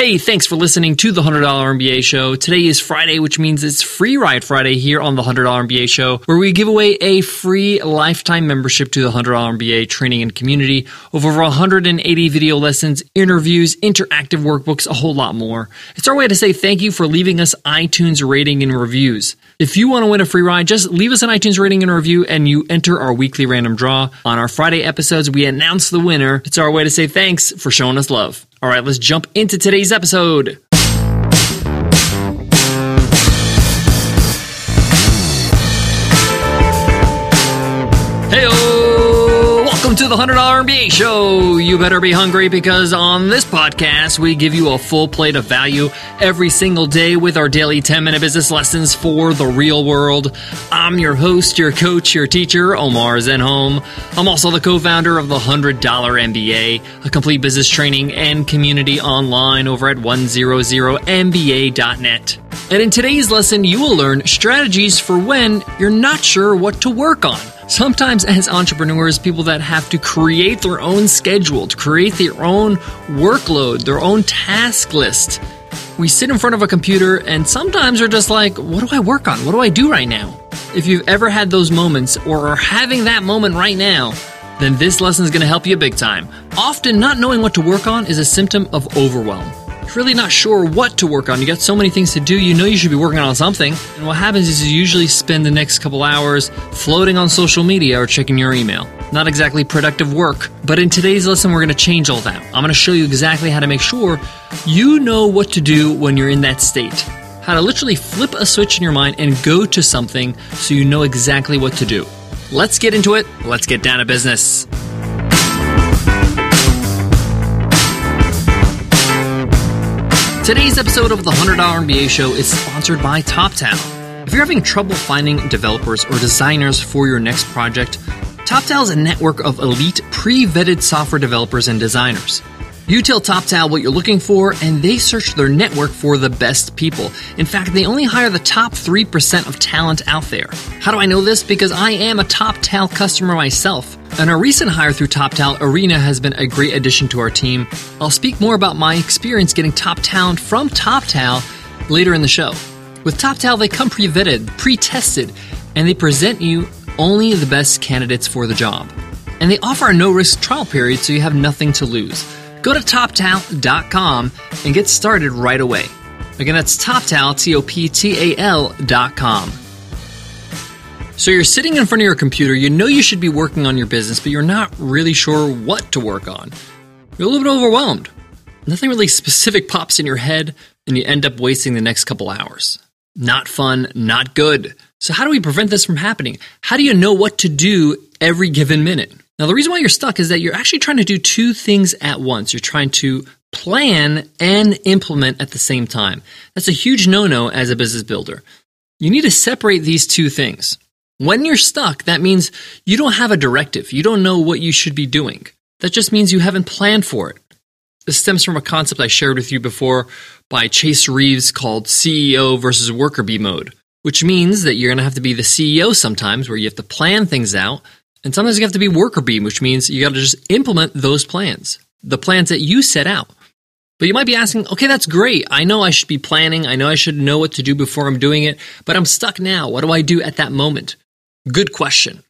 Hey, thanks for listening to the $100 MBA show. Today is Friday, which means it's Free Ride Friday here on the $100 MBA show, where we give away a free lifetime membership to the $100 MBA training and community of over 180 video lessons, interviews, interactive workbooks, a whole lot more. It's our way to say thank you for leaving us iTunes rating and reviews. If you want to win a free ride, just leave us an iTunes rating and review and you enter our weekly random draw. On our Friday episodes, we announce the winner. It's our way to say thanks for showing us love. All right, let's jump into today's episode. The $100 MBA show. You better be hungry because on this podcast, we give you a full plate of value every single day with our daily 10 minute business lessons for the real world. I'm your host, your coach, your teacher, Omar Zenhom. I'm also the co founder of the $100 MBA, a complete business training and community online over at 100mba.net. And in today's lesson, you will learn strategies for when you're not sure what to work on. Sometimes, as entrepreneurs, people that have to create their own schedule, to create their own workload, their own task list, we sit in front of a computer and sometimes are just like, what do I work on? What do I do right now? If you've ever had those moments or are having that moment right now, then this lesson is going to help you big time. Often, not knowing what to work on is a symptom of overwhelm really not sure what to work on. You got so many things to do, you know you should be working on something. And what happens is you usually spend the next couple hours floating on social media or checking your email. Not exactly productive work. But in today's lesson, we're going to change all that. I'm going to show you exactly how to make sure you know what to do when you're in that state. How to literally flip a switch in your mind and go to something so you know exactly what to do. Let's get into it. Let's get down to business. Today's episode of the $100 MBA show is sponsored by TopTal. If you're having trouble finding developers or designers for your next project, TopTal is a network of elite, pre vetted software developers and designers. You tell TopTal what you're looking for, and they search their network for the best people. In fact, they only hire the top 3% of talent out there. How do I know this? Because I am a TopTal customer myself. And a recent hire through TopTal, Arena, has been a great addition to our team. I'll speak more about my experience getting top talent from TopTal later in the show. With TopTal, they come pre vetted, pre tested, and they present you only the best candidates for the job. And they offer a no risk trial period so you have nothing to lose. Go to toptal.com and get started right away. Again, that's toptal, T O P T A L.com. So you're sitting in front of your computer, you know you should be working on your business, but you're not really sure what to work on. You're a little bit overwhelmed. Nothing really specific pops in your head, and you end up wasting the next couple hours. Not fun, not good. So, how do we prevent this from happening? How do you know what to do every given minute? Now, the reason why you're stuck is that you're actually trying to do two things at once. You're trying to plan and implement at the same time. That's a huge no no as a business builder. You need to separate these two things. When you're stuck, that means you don't have a directive. You don't know what you should be doing. That just means you haven't planned for it. This stems from a concept I shared with you before by Chase Reeves called CEO versus worker bee mode, which means that you're going to have to be the CEO sometimes where you have to plan things out and sometimes you have to be worker bee, which means you got to just implement those plans, the plans that you set out. But you might be asking, okay, that's great. I know I should be planning. I know I should know what to do before I'm doing it, but I'm stuck now. What do I do at that moment? Good question.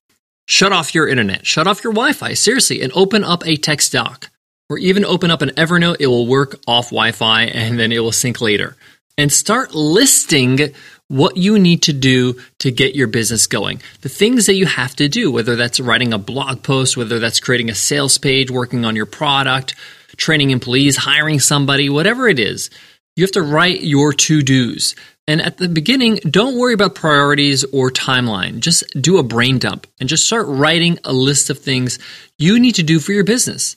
Shut off your internet, shut off your Wi Fi, seriously, and open up a text doc. Or even open up an Evernote, it will work off Wi Fi and then it will sync later. And start listing what you need to do to get your business going. The things that you have to do, whether that's writing a blog post, whether that's creating a sales page, working on your product, training employees, hiring somebody, whatever it is, you have to write your to dos. And at the beginning, don't worry about priorities or timeline. Just do a brain dump and just start writing a list of things you need to do for your business.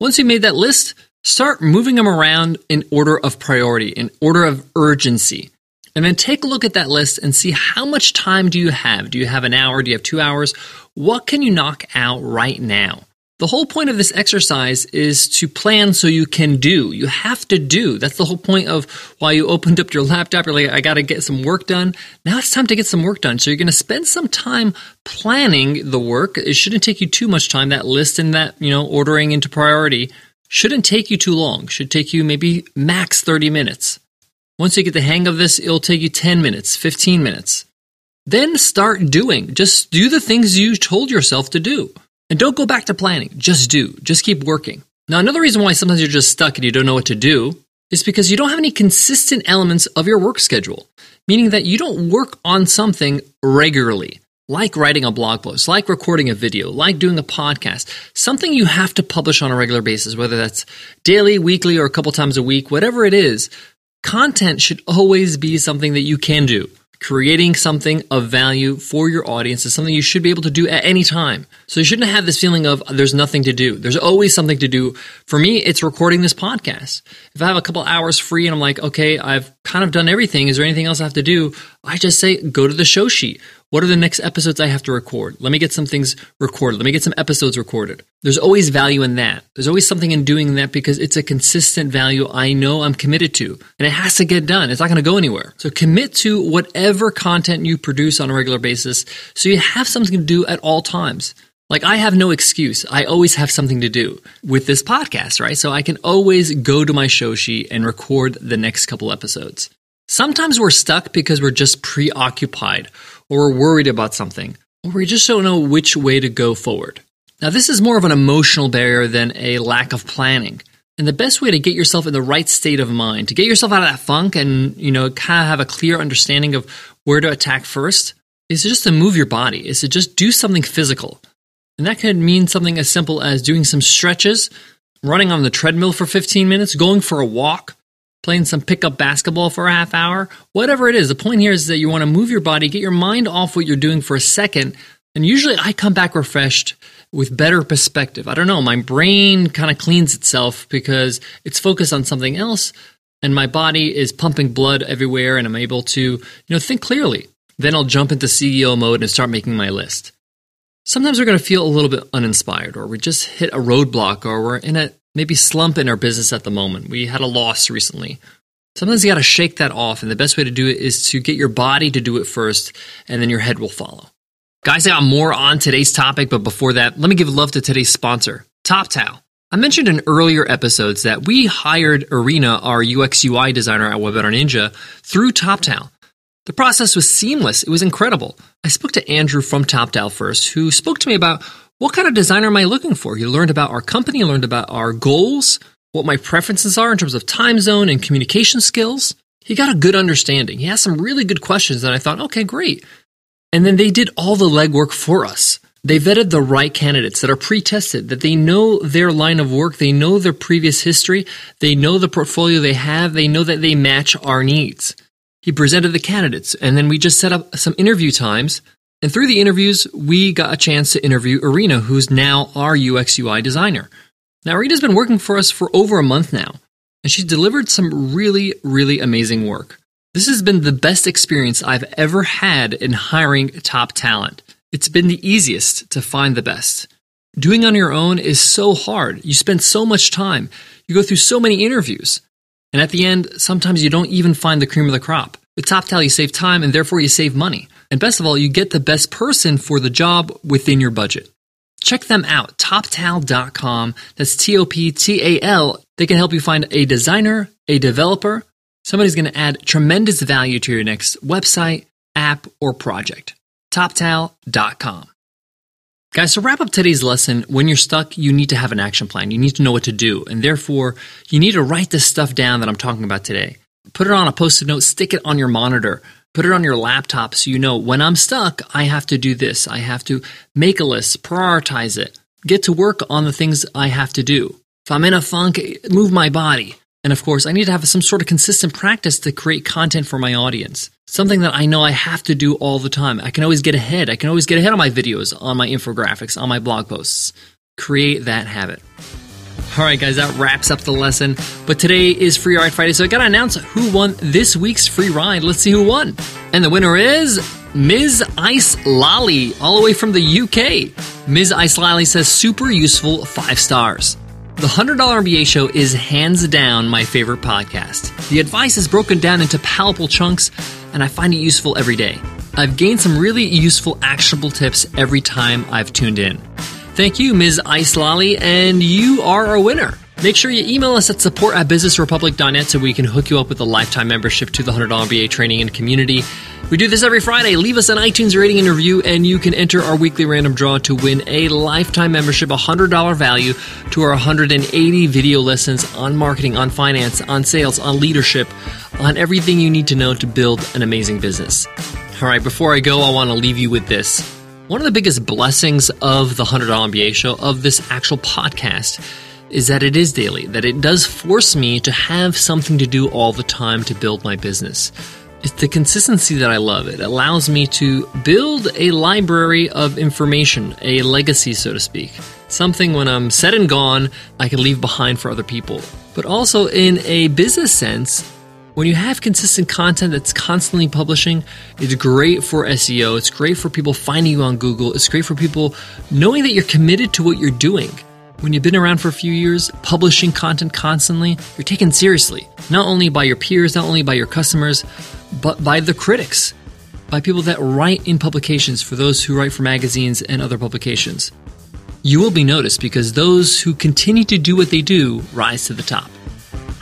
Once you made that list, start moving them around in order of priority, in order of urgency. And then take a look at that list and see how much time do you have? Do you have an hour? Do you have two hours? What can you knock out right now? The whole point of this exercise is to plan so you can do. You have to do. That's the whole point of why you opened up your laptop. You're like, I got to get some work done. Now it's time to get some work done. So you're going to spend some time planning the work. It shouldn't take you too much time. That list and that, you know, ordering into priority shouldn't take you too long. Should take you maybe max 30 minutes. Once you get the hang of this, it'll take you 10 minutes, 15 minutes. Then start doing. Just do the things you told yourself to do. And don't go back to planning. Just do. Just keep working. Now, another reason why sometimes you're just stuck and you don't know what to do is because you don't have any consistent elements of your work schedule, meaning that you don't work on something regularly, like writing a blog post, like recording a video, like doing a podcast, something you have to publish on a regular basis, whether that's daily, weekly, or a couple times a week, whatever it is. Content should always be something that you can do creating something of value for your audience is something you should be able to do at any time. So you shouldn't have this feeling of there's nothing to do. There's always something to do. For me, it's recording this podcast. If I have a couple hours free and I'm like, okay, I've kind of done everything. Is there anything else I have to do? I just say, go to the show sheet. What are the next episodes I have to record? Let me get some things recorded. Let me get some episodes recorded. There's always value in that. There's always something in doing that because it's a consistent value I know I'm committed to and it has to get done. It's not going to go anywhere. So commit to whatever content you produce on a regular basis so you have something to do at all times. Like I have no excuse. I always have something to do with this podcast, right? So I can always go to my show sheet and record the next couple episodes. Sometimes we're stuck because we're just preoccupied or we're worried about something or we just don't know which way to go forward. Now, this is more of an emotional barrier than a lack of planning. And the best way to get yourself in the right state of mind, to get yourself out of that funk and, you know, kind of have a clear understanding of where to attack first, is just to move your body, is to just do something physical. And that could mean something as simple as doing some stretches, running on the treadmill for 15 minutes, going for a walk, playing some pickup basketball for a half hour, whatever it is. The point here is that you want to move your body, get your mind off what you're doing for a second. And usually I come back refreshed with better perspective. I don't know, my brain kind of cleans itself because it's focused on something else and my body is pumping blood everywhere and I'm able to, you know, think clearly. Then I'll jump into CEO mode and start making my list. Sometimes we're going to feel a little bit uninspired, or we just hit a roadblock, or we're in a maybe slump in our business at the moment. We had a loss recently. Sometimes you got to shake that off, and the best way to do it is to get your body to do it first, and then your head will follow. Guys, I got more on today's topic, but before that, let me give love to today's sponsor, TopTal. I mentioned in earlier episodes that we hired Arena, our UX UI designer at Webinar Ninja, through TopTal. The process was seamless. It was incredible. I spoke to Andrew from TopTal first, who spoke to me about what kind of designer am I looking for. He learned about our company, learned about our goals, what my preferences are in terms of time zone and communication skills. He got a good understanding. He asked some really good questions that I thought, okay, great. And then they did all the legwork for us. They vetted the right candidates that are pre tested, that they know their line of work, they know their previous history, they know the portfolio they have, they know that they match our needs. He presented the candidates, and then we just set up some interview times. And through the interviews, we got a chance to interview Arena, who's now our UX UI designer. Now, Arena's been working for us for over a month now, and she's delivered some really, really amazing work. This has been the best experience I've ever had in hiring top talent. It's been the easiest to find the best. Doing on your own is so hard. You spend so much time. You go through so many interviews. And at the end, sometimes you don't even find the cream of the crop. TopTal, you save time and therefore you save money. And best of all, you get the best person for the job within your budget. Check them out, toptal.com. That's T O P T A L. They can help you find a designer, a developer, somebody's going to add tremendous value to your next website, app, or project. Toptal.com. Guys, to wrap up today's lesson, when you're stuck, you need to have an action plan. You need to know what to do. And therefore, you need to write this stuff down that I'm talking about today. Put it on a post it note, stick it on your monitor, put it on your laptop so you know when I'm stuck, I have to do this. I have to make a list, prioritize it, get to work on the things I have to do. If I'm in a funk, move my body. And of course, I need to have some sort of consistent practice to create content for my audience. Something that I know I have to do all the time. I can always get ahead. I can always get ahead on my videos, on my infographics, on my blog posts. Create that habit. All right, guys, that wraps up the lesson. But today is Free Ride Friday, so I gotta announce who won this week's free ride. Let's see who won. And the winner is Ms. Ice Lolly, all the way from the UK. Ms. Ice Lolly says, super useful, five stars. The $100 MBA show is hands down my favorite podcast. The advice is broken down into palatable chunks, and I find it useful every day. I've gained some really useful, actionable tips every time I've tuned in. Thank you, Ms. Ice Lolly, and you are a winner. Make sure you email us at support at businessrepublic.net so we can hook you up with a lifetime membership to the $100 MBA training and community. We do this every Friday. Leave us an iTunes rating and review, and you can enter our weekly random draw to win a lifetime membership, $100 value to our 180 video lessons on marketing, on finance, on sales, on leadership, on everything you need to know to build an amazing business. All right, before I go, I want to leave you with this. One of the biggest blessings of the $100 MBA show, of this actual podcast, is that it is daily, that it does force me to have something to do all the time to build my business. It's the consistency that I love. It allows me to build a library of information, a legacy, so to speak. Something when I'm said and gone, I can leave behind for other people. But also in a business sense, when you have consistent content that's constantly publishing, it's great for SEO. It's great for people finding you on Google. It's great for people knowing that you're committed to what you're doing. When you've been around for a few years, publishing content constantly, you're taken seriously, not only by your peers, not only by your customers, but by the critics, by people that write in publications for those who write for magazines and other publications. You will be noticed because those who continue to do what they do rise to the top.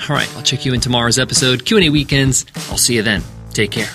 All right, I'll check you in tomorrow's episode, Q&A weekends. I'll see you then. Take care.